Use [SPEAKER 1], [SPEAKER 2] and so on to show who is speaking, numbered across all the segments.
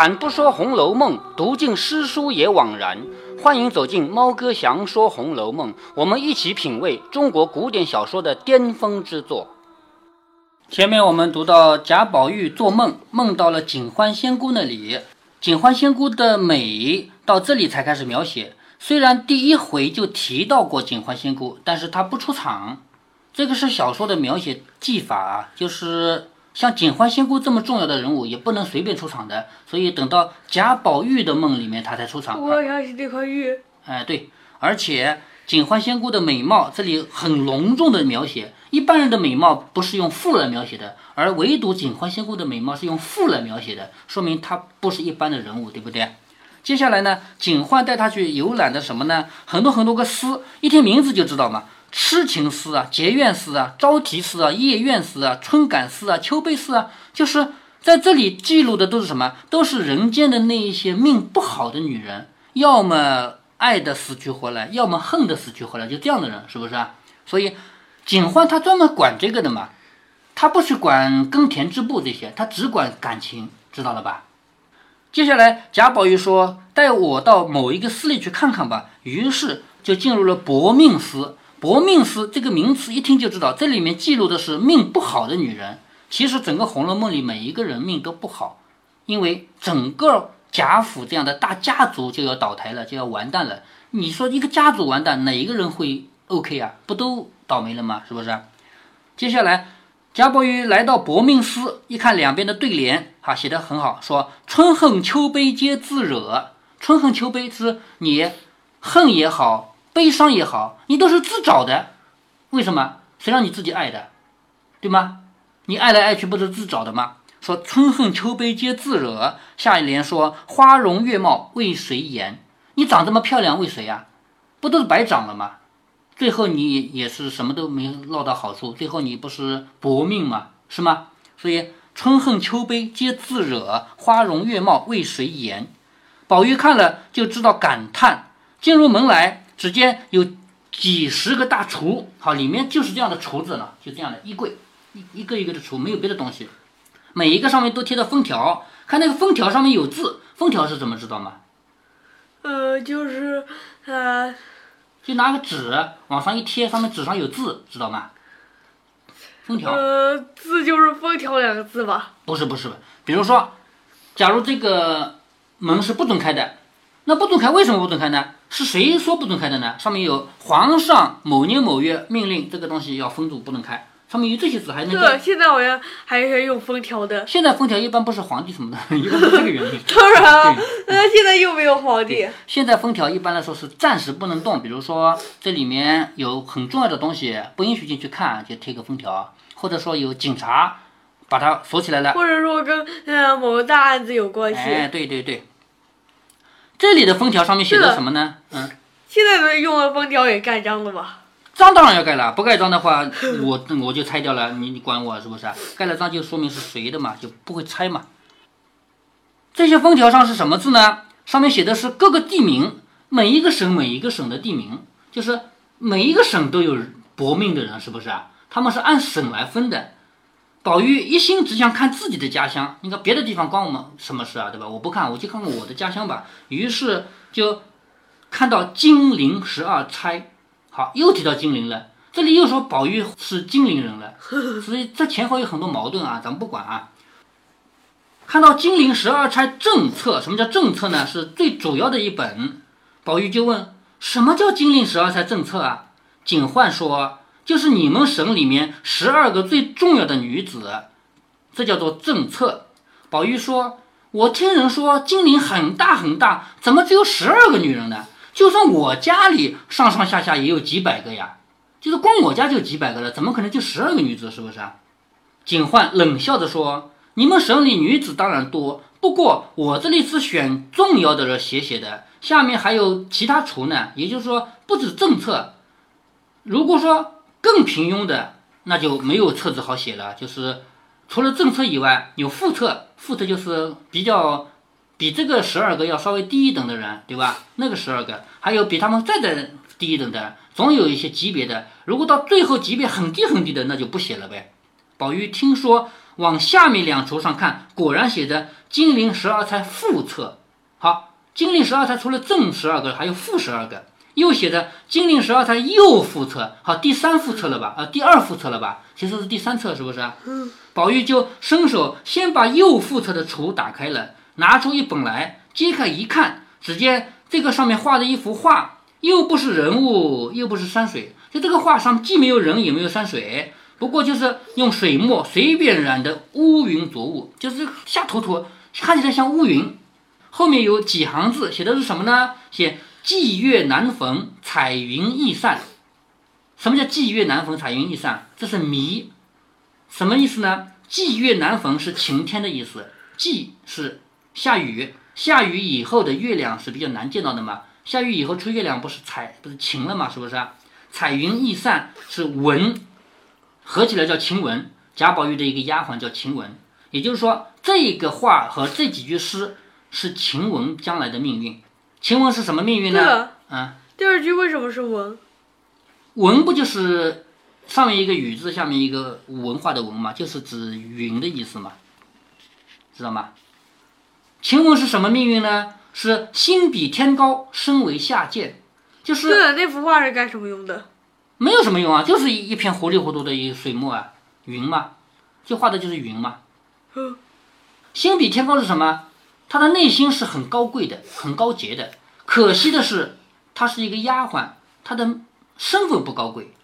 [SPEAKER 1] 开坛不说《红楼梦》，读尽诗书也枉然。欢迎走进猫哥祥说《红楼梦》，我们一起品味中国古典小说的巅峰之作。前面我们读到贾宝玉做梦，梦到了警欢仙姑那里，警欢仙姑的美到这里才开始描写。虽然第一回就提到过警欢仙姑，但是她不出场。这个是小说的描写技法啊，就是像警幻仙姑这么重要的人物，也不能随便出场的。所以等到贾宝玉的梦里面，他才出场。
[SPEAKER 2] 我想起这块玉。
[SPEAKER 1] 哎，对，而且警幻仙姑的美貌这里很隆重的描写。一般人的美貌不是用富来描写的，而唯独警幻仙姑的美貌是用富来描写的，说明她不是一般的人物，对不对？接下来呢，警幻带她去游览的什么呢？很多很多个司，一听名字就知道嘛，痴情司啊，结怨司啊，招提司啊，夜怨司啊，春感司啊，秋悲司啊，就是在这里记录的都是什么？都是人间的那一些命不好的女人，要么爱的死去活来，要么恨的死去活来，就这样的人，是不是啊？所以。警幻他专门管这个的嘛，他不去管耕田织布这些，他只管感情，知道了吧？接下来贾宝玉说：“带我到某一个司里去看看吧。”于是就进入了薄命司。薄命司这个名词一听就知道，这里面记录的是命不好的女人。其实整个《红楼梦》里每一个人命都不好，因为整个贾府这样的大家族就要倒台了，就要完蛋了。你说一个家族完蛋，哪一个人会 OK 啊？不都？倒霉了吗？是不是？接下来，贾宝玉来到薄命司，一看两边的对联，哈，写的很好，说春恨秋悲皆自惹。春恨秋悲是你恨也好，悲伤也好，你都是自找的。为什么？谁让你自己爱的，对吗？你爱来爱去不是自找的吗？说春恨秋悲皆自惹。下一联说花容月貌为谁言？你长这么漂亮为谁呀？不都是白长了吗？最后你也是什么都没落到好处，最后你不是薄命吗？是吗？所以春恨秋悲皆自惹，花容月貌为谁言？宝玉看了就知道感叹。进入门来，只见有几十个大橱，好，里面就是这样的橱子了，就这样的衣柜，一一个一个的橱，没有别的东西，每一个上面都贴着封条，看那个封条上面有字，封条是怎么知道吗？
[SPEAKER 2] 呃，就是呃。
[SPEAKER 1] 就拿个纸往上一贴，上面纸上有字，知道吗？封条。
[SPEAKER 2] 呃，字就是“封条”两个字吧？
[SPEAKER 1] 不是不是，比如说，假如这个门是不准开的，那不准开为什么不准开呢？是谁说不准开的呢？上面有皇上某年某月命令这个东西要封住，不能开。上面有这些字，还能。
[SPEAKER 2] 对，现在好像还是用封条的。
[SPEAKER 1] 现在封条一般不是皇帝什么的，一般是这个原因。
[SPEAKER 2] 当然，那现在又没有皇帝。
[SPEAKER 1] 现在封条一般来说是暂时不能动，比如说这里面有很重要的东西，不允许进去看，就贴个封条；或者说有警察把它锁起来了，
[SPEAKER 2] 或者说跟呃某个大案子有关系。
[SPEAKER 1] 哎，对对对。这里的封条上面写的什么呢？嗯。
[SPEAKER 2] 现在的用的封条也盖章了吧？
[SPEAKER 1] 章当然要盖了，不盖章的话，我我就拆掉了。你你管我是不是？盖了章就说明是谁的嘛，就不会拆嘛。这些封条上是什么字呢？上面写的是各个地名，每一个省每一个省的地名，就是每一个省都有搏命的人，是不是啊？他们是按省来分的。宝玉一心只想看自己的家乡，你看别的地方关我们什么事啊？对吧？我不看，我就看看我的家乡吧。于是就看到金陵十二钗。好，又提到金陵了。这里又说宝玉是金陵人了，所以这前后有很多矛盾啊，咱们不管啊。看到金陵十二钗正册，什么叫正册呢？是最主要的一本。宝玉就问：什么叫金陵十二钗正册啊？警幻说：就是你们省里面十二个最重要的女子，这叫做政策。宝玉说：我听人说金陵很大很大，怎么只有十二个女人呢？就算我家里上上下下也有几百个呀，就是光我家就几百个了，怎么可能就十二个女子？是不是？警幻冷笑着说：“你们省里女子当然多，不过我这里是选重要的人写写的，下面还有其他厨呢。也就是说，不止政策。如果说更平庸的，那就没有册子好写了。就是除了正册以外，有副册，副册就是比较。”比这个十二个要稍微低一等的人，对吧？那个十二个，还有比他们再再低一等的，总有一些级别的。如果到最后级别很低很低的，那就不写了呗。宝玉听说往下面两轴上看，果然写着金陵十二钗副册。好，金陵十二钗除了正十二个，还有负十二个。又写着金陵十二钗又复册，好，第三复册了吧？啊，第二复册了吧？其实是第三册，是不是？
[SPEAKER 2] 嗯。
[SPEAKER 1] 宝玉就伸手先把右副册的橱打开了，拿出一本来，揭开一看，只见这个上面画的一幅画，又不是人物，又不是山水，就这个画上既没有人，也没有山水，不过就是用水墨随便染的乌云浊雾，就是瞎涂涂，看起来像乌云。后面有几行字，写的是什么呢？写。霁月难逢，彩云易散。什么叫霁月难逢，彩云易散？这是谜。什么意思呢？霁月难逢是晴天的意思。霁是下雨，下雨以后的月亮是比较难见到的嘛。下雨以后出月亮不是彩，不是晴了嘛？是不是？彩云易散是文，合起来叫晴雯。贾宝玉的一个丫鬟叫晴雯。也就是说，这个话和这几句诗是晴雯将来的命运。晴雯是什么命运呢？啊，
[SPEAKER 2] 第二句为什么是文？
[SPEAKER 1] 文不就是上面一个雨字，下面一个文化的文嘛，就是指云的意思嘛，知道吗？晴雯是什么命运呢？是心比天高，身为下贱，就是
[SPEAKER 2] 对那幅画是干什么用的？
[SPEAKER 1] 没有什么用啊，就是一一片糊里糊涂的一水墨啊，云嘛，就画的就是云嘛。
[SPEAKER 2] 嗯，
[SPEAKER 1] 心比天高是什么？她的内心是很高贵的，很高洁的。可惜的是，她是一个丫鬟，她的身份不高贵。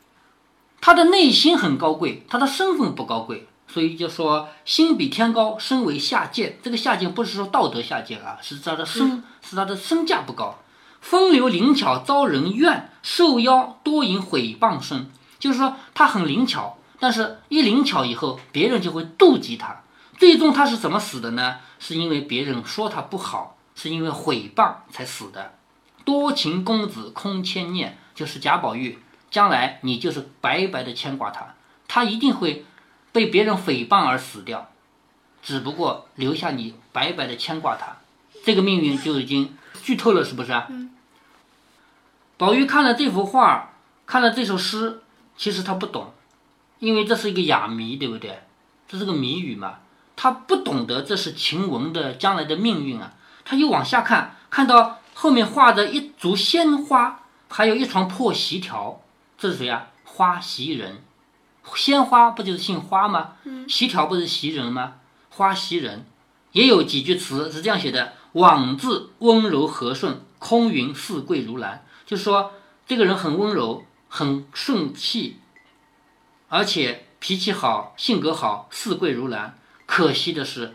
[SPEAKER 1] 她的内心很高贵，她的身份不高贵，所以就说心比天高，身为下贱。这个下贱不是说道德下贱啊，是她的身，是她的身价不高。风流灵巧遭人怨，受邀多引毁谤声。就是说她很灵巧，但是一灵巧以后，别人就会妒忌她。最终他是怎么死的呢？是因为别人说他不好，是因为毁谤才死的。多情公子空牵念，就是贾宝玉，将来你就是白白的牵挂他，他一定会被别人诽谤而死掉，只不过留下你白白的牵挂他，这个命运就已经剧透了，是不是啊？宝玉看了这幅画，看了这首诗，其实他不懂，因为这是一个哑谜，对不对？这是个谜语嘛。他不懂得这是晴雯的将来的命运啊！他又往下看，看到后面画着一株鲜花，还有一床破席条，这是谁啊？花袭人，鲜花不就是姓花吗？嗯席条不是袭人吗？花袭人，也有几句词是这样写的：枉自温柔和顺，空云似桂如兰。就是说这个人很温柔，很顺气，而且脾气好，性格好，似贵如兰。可惜的是，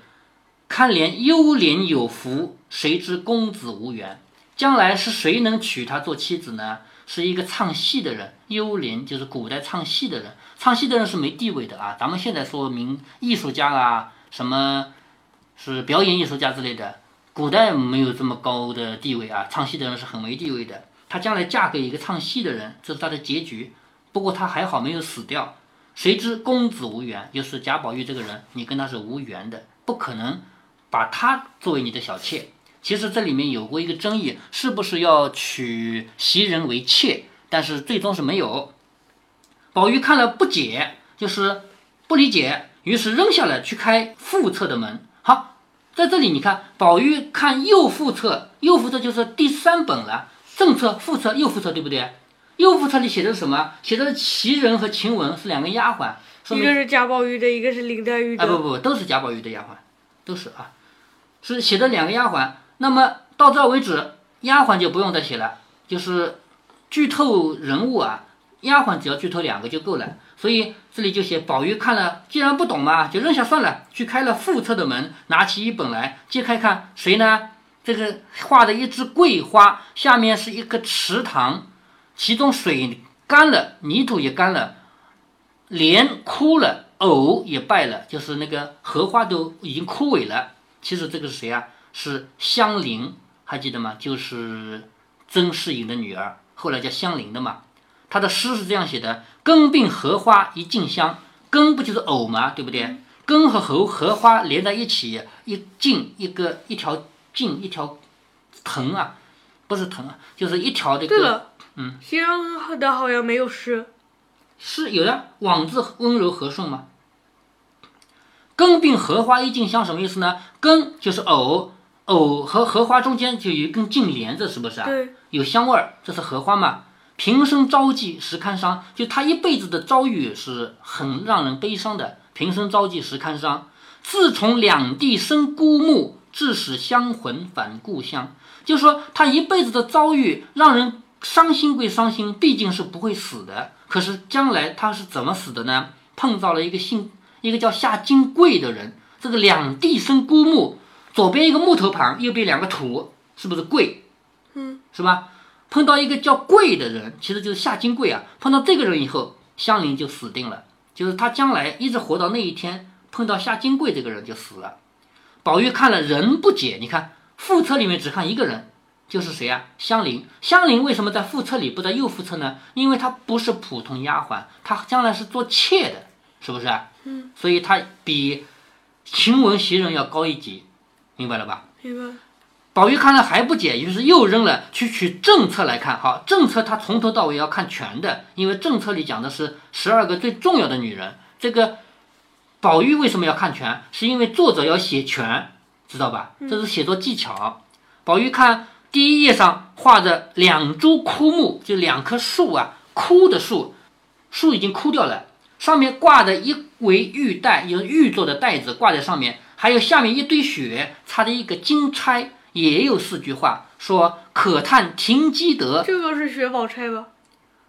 [SPEAKER 1] 看怜幽怜有福，谁知公子无缘。将来是谁能娶她做妻子呢？是一个唱戏的人。幽怜就是古代唱戏的人，唱戏的人是没地位的啊。咱们现在说明艺术家啊，什么是表演艺术家之类的，古代没有这么高的地位啊。唱戏的人是很没地位的。她将来嫁给一个唱戏的人，这是她的结局。不过她还好没有死掉。谁知公子无缘，就是贾宝玉这个人，你跟他是无缘的，不可能把他作为你的小妾。其实这里面有过一个争议，是不是要娶袭人为妾？但是最终是没有。宝玉看了不解，就是不理解，于是扔下了去开副册的门。好，在这里你看，宝玉看右副册，右副册就是第三本了，正册、副册、右副册，对不对？右副册里写的是什么？写的是袭人和晴雯是两个丫鬟，
[SPEAKER 2] 一个是贾宝玉的，一个是林黛玉的。
[SPEAKER 1] 啊不不，都是贾宝玉的丫鬟，都是啊，是写的两个丫鬟。那么到这为止，丫鬟就不用再写了，就是剧透人物啊，丫鬟只要剧透两个就够了。所以这里就写宝玉看了，既然不懂嘛，就扔下算了，去开了副册的门，拿起一本来揭开看，谁呢？这个画的一枝桂花，下面是一个池塘。其中水干了，泥土也干了，莲枯了，藕也败了，就是那个荷花都已经枯萎了。其实这个是谁啊？是香菱，还记得吗？就是曾士隐的女儿，后来叫香菱的嘛。他的诗是这样写的：根并荷花一茎香，根不就是藕嘛？对不对？根和荷荷花连在一起，一茎一个一条茎一条藤啊，不是藤啊，就是一条这个。嗯，
[SPEAKER 2] 袭人的好像没有诗，
[SPEAKER 1] 诗有的，枉自温柔和顺吗？根并荷花一茎香什么意思呢？根就是藕，藕和荷花中间就有一根茎连着，是不是啊？
[SPEAKER 2] 对，
[SPEAKER 1] 有香味儿，这是荷花嘛？平生朝际实堪伤，就他一辈子的遭遇是很让人悲伤的。平生朝际实堪伤，自从两地生孤木，致使香魂返故乡。就说他一辈子的遭遇让人伤心归伤心，毕竟是不会死的。可是将来他是怎么死的呢？碰到了一个姓一个叫夏金贵的人，这个两地生孤木，左边一个木头旁，右边两个土，是不是贵？
[SPEAKER 2] 嗯，
[SPEAKER 1] 是吧？碰到一个叫贵的人，其实就是夏金贵啊。碰到这个人以后，香菱就死定了，就是他将来一直活到那一天，碰到夏金贵这个人就死了。宝玉看了人不解，你看副册里面只看一个人，就是谁啊？香菱。香菱为什么在副册里不在右副册呢？因为她不是普通丫鬟，她将来是做妾的，是不是啊？
[SPEAKER 2] 嗯，
[SPEAKER 1] 所以她比晴雯袭人要高一级，明白了吧？
[SPEAKER 2] 明白。
[SPEAKER 1] 宝玉看了还不解，于是又扔了去取正册来看。好，正册他从头到尾要看全的，因为正册里讲的是十二个最重要的女人。这个宝玉为什么要看全？是因为作者要写全，知道吧？这是写作技巧。宝玉看第一页上画着两株枯木，就两棵树啊，枯的树，树已经枯掉了，上面挂着一围玉带，有玉做的带子挂在上面，还有下面一堆雪，插着一个金钗。也有四句话说：“可叹停机德。”
[SPEAKER 2] 这个是薛宝钗吧？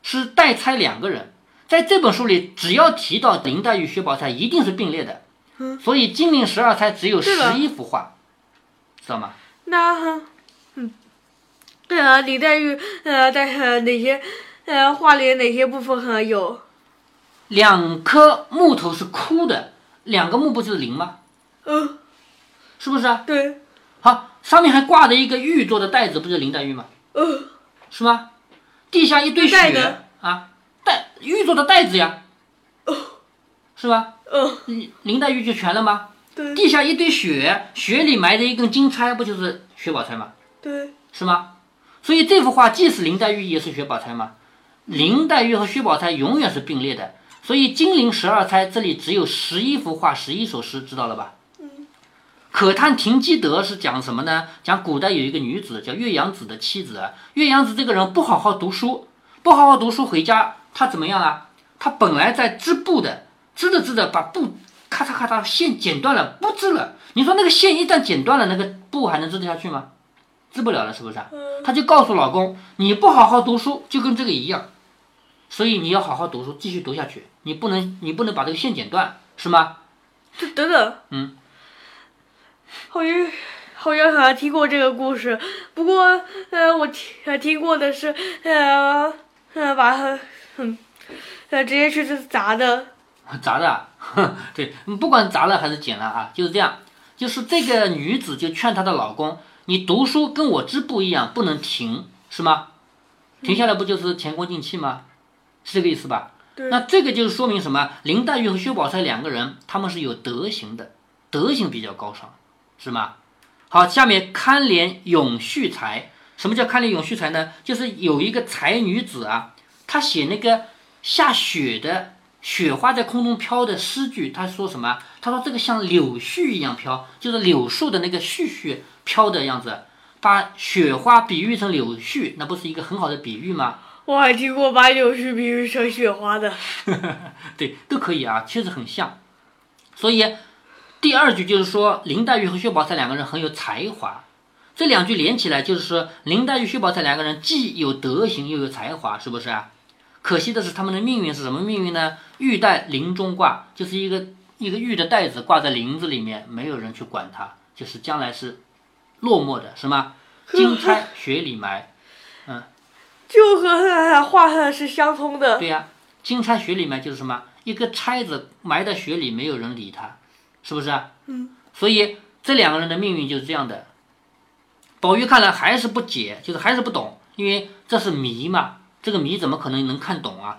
[SPEAKER 1] 是代钗两个人，在这本书里，只要提到林黛玉、薛宝钗，一定是并列的。
[SPEAKER 2] 嗯，
[SPEAKER 1] 所以金陵十二钗只有十一幅画，知道吗？
[SPEAKER 2] 那嗯，呃，林黛玉呃在呃哪些呃画里哪些部分还有？
[SPEAKER 1] 两棵木头是枯的，两个木不就是林吗？
[SPEAKER 2] 嗯，
[SPEAKER 1] 是不是啊？
[SPEAKER 2] 对，
[SPEAKER 1] 好，上面还挂着一个玉做的袋子，不就是林黛玉吗？
[SPEAKER 2] 嗯，
[SPEAKER 1] 是吗？地下一堆雪啊，袋玉做的袋子呀，是吧？
[SPEAKER 2] 嗯，
[SPEAKER 1] 林林黛玉就全了吗？
[SPEAKER 2] 对
[SPEAKER 1] 地下一堆雪，雪里埋着一根金钗，不就是薛宝钗吗？
[SPEAKER 2] 对，
[SPEAKER 1] 是吗？所以这幅画既是林黛玉，也是薛宝钗吗？林黛玉和薛宝钗永远是并列的，所以金陵十二钗这里只有十一幅画，十一首诗，知道了吧？
[SPEAKER 2] 嗯。
[SPEAKER 1] 可叹停机德是讲什么呢？讲古代有一个女子叫岳阳子的妻子，岳阳子这个人不好好读书，不好好读书回家，她怎么样啊？她本来在织布的，织着织着把布咔嚓咔嚓线剪断了，不织了。你说那个线一旦剪断了，那个布还能织得下去吗？织不了了，是不是啊？
[SPEAKER 2] 嗯，
[SPEAKER 1] 她就告诉老公，你不好好读书，就跟这个一样，所以你要好好读书，继续读下去，你不能你不能把这个线剪断，是吗？
[SPEAKER 2] 这等等，
[SPEAKER 1] 嗯，
[SPEAKER 2] 好像好像好像听过这个故事，不过呃，我听呃听过的是呃呃把它嗯呃直接去砸的，
[SPEAKER 1] 砸的啊，哼 对，不管砸了还是剪了啊，就是这样。就是这个女子就劝她的老公，你读书跟我织布一样，不能停，是吗？停下来不就是前功尽弃吗？是这个意思吧？那这个就是说明什么？林黛玉和薛宝钗两个人，他们是有德行的，德行比较高尚，是吗？好，下面堪怜咏絮才。什么叫堪怜咏絮才呢？就是有一个才女子啊，她写那个下雪的雪花在空中飘的诗句，她说什么？她说这个像柳絮一样飘，就是柳树的那个絮絮飘的样子，把雪花比喻成柳絮，那不是一个很好的比喻吗？
[SPEAKER 2] 我还听过把柳絮比喻成雪花的，
[SPEAKER 1] 对，都可以啊，确实很像。所以第二句就是说林黛玉和薛宝钗两个人很有才华，这两句连起来就是说林黛玉、薛宝钗两个人既有德行又有才华，是不是啊？可惜的是他们的命运是什么命运呢？玉带林中挂，就是一个一个玉的带子挂在林子里面，没有人去管它，就是将来是落寞的，是吗？金钗 雪里埋，嗯
[SPEAKER 2] 就和呃画上是相通的。
[SPEAKER 1] 对呀、金钗雪里埋就是什么？一个钗子埋在雪里，没有人理他，是不是啊？
[SPEAKER 2] 嗯。
[SPEAKER 1] 所以这两个人的命运就是这样的。宝玉看来还是不解，就是还是不懂，因为这是谜嘛，这个谜怎么可能能看懂啊？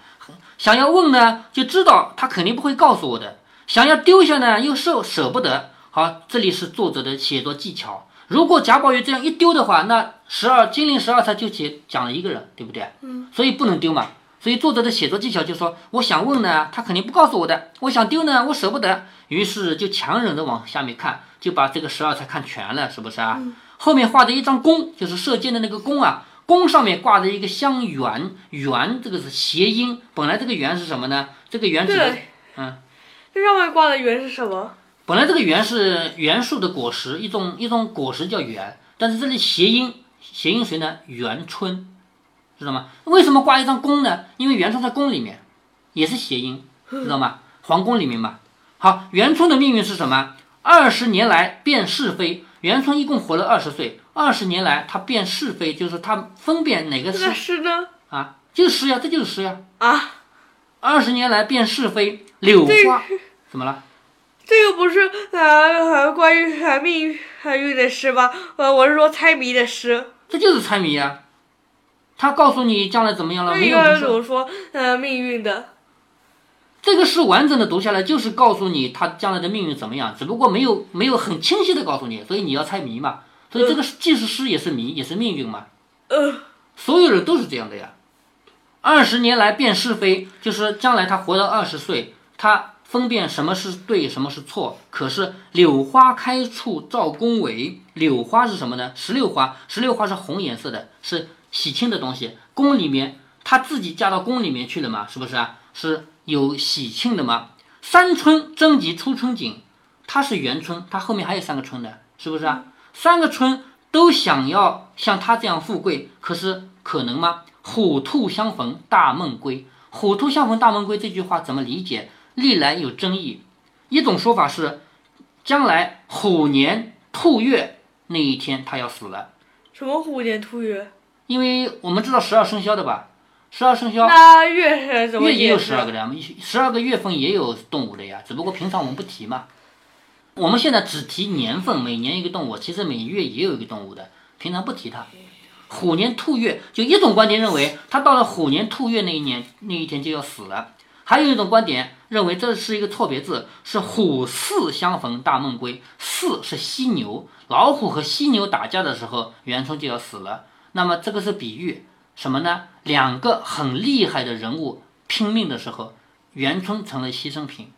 [SPEAKER 1] 想要问呢，就知道他肯定不会告诉我的；想要丢下呢，又舍舍不得。好，这里是作者的写作技巧。如果贾宝玉这样一丢的话，那十二金陵十二钗就写讲了一个人，对不对？
[SPEAKER 2] 嗯。
[SPEAKER 1] 所以不能丢嘛。所以作者的写作技巧就说，我想问呢，他肯定不告诉我的；我想丢呢，我舍不得，于是就强忍着往下面看，就把这个十二钗看全了，是不是啊？后面画的一张弓，就是射箭的那个弓啊，弓上面挂着一个香橼，橼这个是谐音，本来这个橼是什么呢？这个橼指的，嗯，
[SPEAKER 2] 这上面挂的橼是什么？
[SPEAKER 1] 本来这个元是元树的果实，一种一种果实叫元，但是这里谐音，谐音谁呢？元春。知道吗？为什么挂一张弓呢？因为元春在宫里面，也是谐音，知道吗？皇宫里面嘛。好，元春的命运是什么？二十年来辨是非。元春一共活了二十岁，二十年来他辨是非，就是他分辨哪个是
[SPEAKER 2] 是呢？
[SPEAKER 1] 啊，就是诗呀，这就是诗呀。
[SPEAKER 2] 啊，
[SPEAKER 1] 二十年来辨是非，柳花怎么了？
[SPEAKER 2] 这又不是啊，关于命运的诗吧？呃，我是说猜谜的诗。
[SPEAKER 1] 这就是猜谜呀。他告诉你将来怎么样了？没有
[SPEAKER 2] 怎么说，呃，命运的。
[SPEAKER 1] 这个诗完整的读下来，就是告诉你他将来的命运怎么样，只不过没有没有很清晰的告诉你，所以你要猜谜嘛。所以这个既是诗也是谜，也是命运嘛。
[SPEAKER 2] 呃，
[SPEAKER 1] 所有人都是这样的呀。二十年来辨是非，就是将来他活到二十岁，他分辨什么是对，什么是错。可是柳花开处照宫闱，柳花是什么呢？石榴花，石榴花是红颜色的，是。喜庆的东西，宫里面他自己嫁到宫里面去了嘛？是不是啊？是有喜庆的吗？三春争及初春景，它是元春，它后面还有三个春的，是不是啊？三个春都想要像他这样富贵，可是可能吗？虎兔相逢大梦归，虎兔相逢大梦归这句话怎么理解？历来有争议，一种说法是，将来虎年兔月那一天他要死了。
[SPEAKER 2] 什么虎年兔月？
[SPEAKER 1] 因为我们知道十二生肖的吧，十二生肖
[SPEAKER 2] 那月是
[SPEAKER 1] 月也有十二个的呀，十二个月份也有动物的呀，只不过平常我们不提嘛。我们现在只提年份，每年一个动物，其实每月也有一个动物的，平常不提它。虎年兔月，就一种观点认为，它到了虎年兔月那一年那一天就要死了；还有一种观点认为这是一个错别字，是虎巳相逢大梦归，巳是犀牛，老虎和犀牛打架的时候，元春就要死了。那么这个是比喻什么呢？两个很厉害的人物拼命的时候，元春成了牺牲品，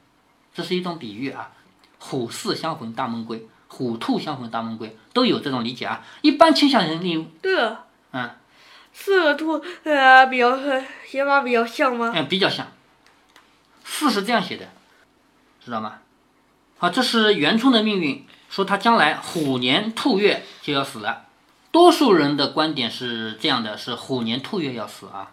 [SPEAKER 1] 这是一种比喻啊。虎巳相逢大梦归，虎兔相逢大梦归，都有这种理解啊。一般倾向于利
[SPEAKER 2] 对
[SPEAKER 1] 了，嗯，
[SPEAKER 2] 四个兔呃比较写法比较像吗？
[SPEAKER 1] 嗯，比较像。四是这样写的，知道吗？好，这是元春的命运，说他将来虎年兔月就要死了。多数人的观点是这样的：是虎年兔月要死啊，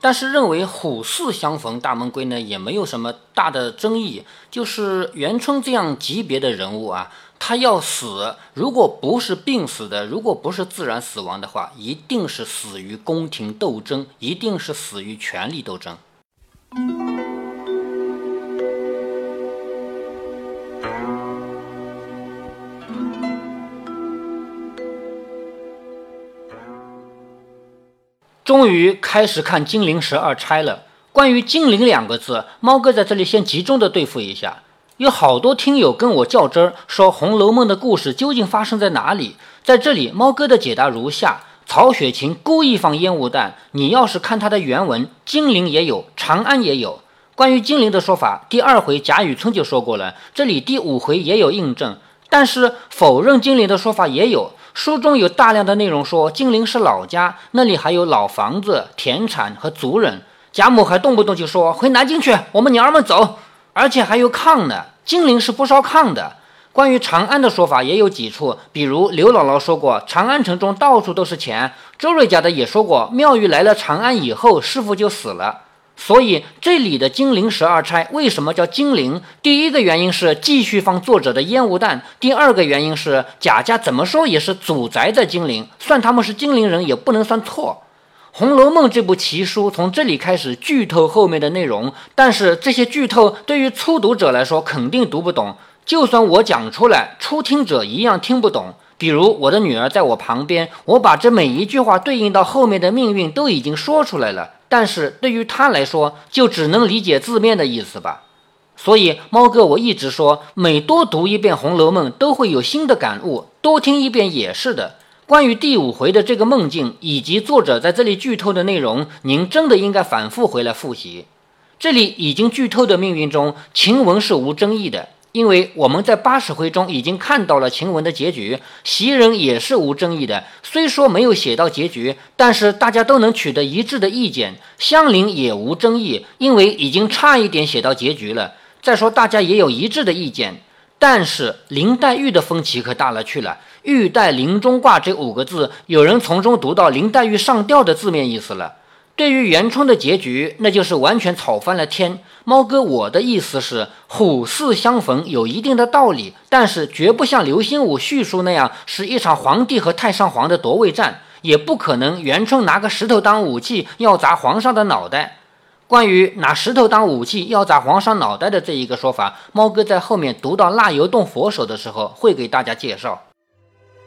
[SPEAKER 1] 但是认为虎巳相逢大梦归呢，也没有什么大的争议。就是元春这样级别的人物啊，他要死，如果不是病死的，如果不是自然死亡的话，一定是死于宫廷斗争，一定是死于权力斗争。终于开始看《金陵十二钗》了。关于“金陵”两个字，猫哥在这里先集中的对付一下。有好多听友跟我较真儿，说《红楼梦》的故事究竟发生在哪里？在这里，猫哥的解答如下：曹雪芹故意放烟雾弹，你要是看他的原文，金陵也有，长安也有。关于金陵的说法，第二回贾雨村就说过了，这里第五回也有印证。但是否认金陵的说法也有。书中有大量的内容说金陵是老家，那里还有老房子、田产和族人。贾母还动不动就说回南京去，我们娘儿们走，而且还有炕呢。金陵是不烧炕的。关于长安的说法也有几处，比如刘姥姥说过长安城中到处都是钱，周瑞家的也说过妙玉来了长安以后，师傅就死了。所以这里的金陵十二钗为什么叫金陵？第一个原因是继续放作者的烟雾弹，第二个原因是贾家怎么说也是祖宅的金陵，算他们是金陵人也不能算错。《红楼梦》这部奇书从这里开始剧透后面的内容，但是这些剧透对于初读者来说肯定读不懂，就算我讲出来，初听者一样听不懂。比如我的女儿在我旁边，我把这每一句话对应到后面的命运都已经说出来了。但是对于他来说，就只能理解字面的意思吧。所以，猫哥我一直说，每多读一遍《红楼梦》，都会有新的感悟；多听一遍也是的。关于第五回的这个梦境以及作者在这里剧透的内容，您真的应该反复回来复习。这里已经剧透的命运中，晴雯是无争议的，因为我们在八十回中已经看到了晴雯的结局。袭人也是无争议的，虽说没有写到结局，但是大家都能取得一致的意见。香菱也无争议，因为已经差一点写到结局了。再说大家也有一致的意见。但是林黛玉的分歧可大了去了，“玉带林中挂”这五个字，有人从中读到林黛玉上吊的字面意思了。对于元春的结局，那就是完全吵翻了天。猫哥，我的意思是，虎兕相逢有一定的道理，但是绝不像刘心武叙述那样是一场皇帝和太上皇的夺位战，也不可能元春拿个石头当武器要砸皇上的脑袋。关于拿石头当武器要砸皇上脑袋的这一个说法，猫哥在后面读到蜡油洞佛手的时候会给大家介绍。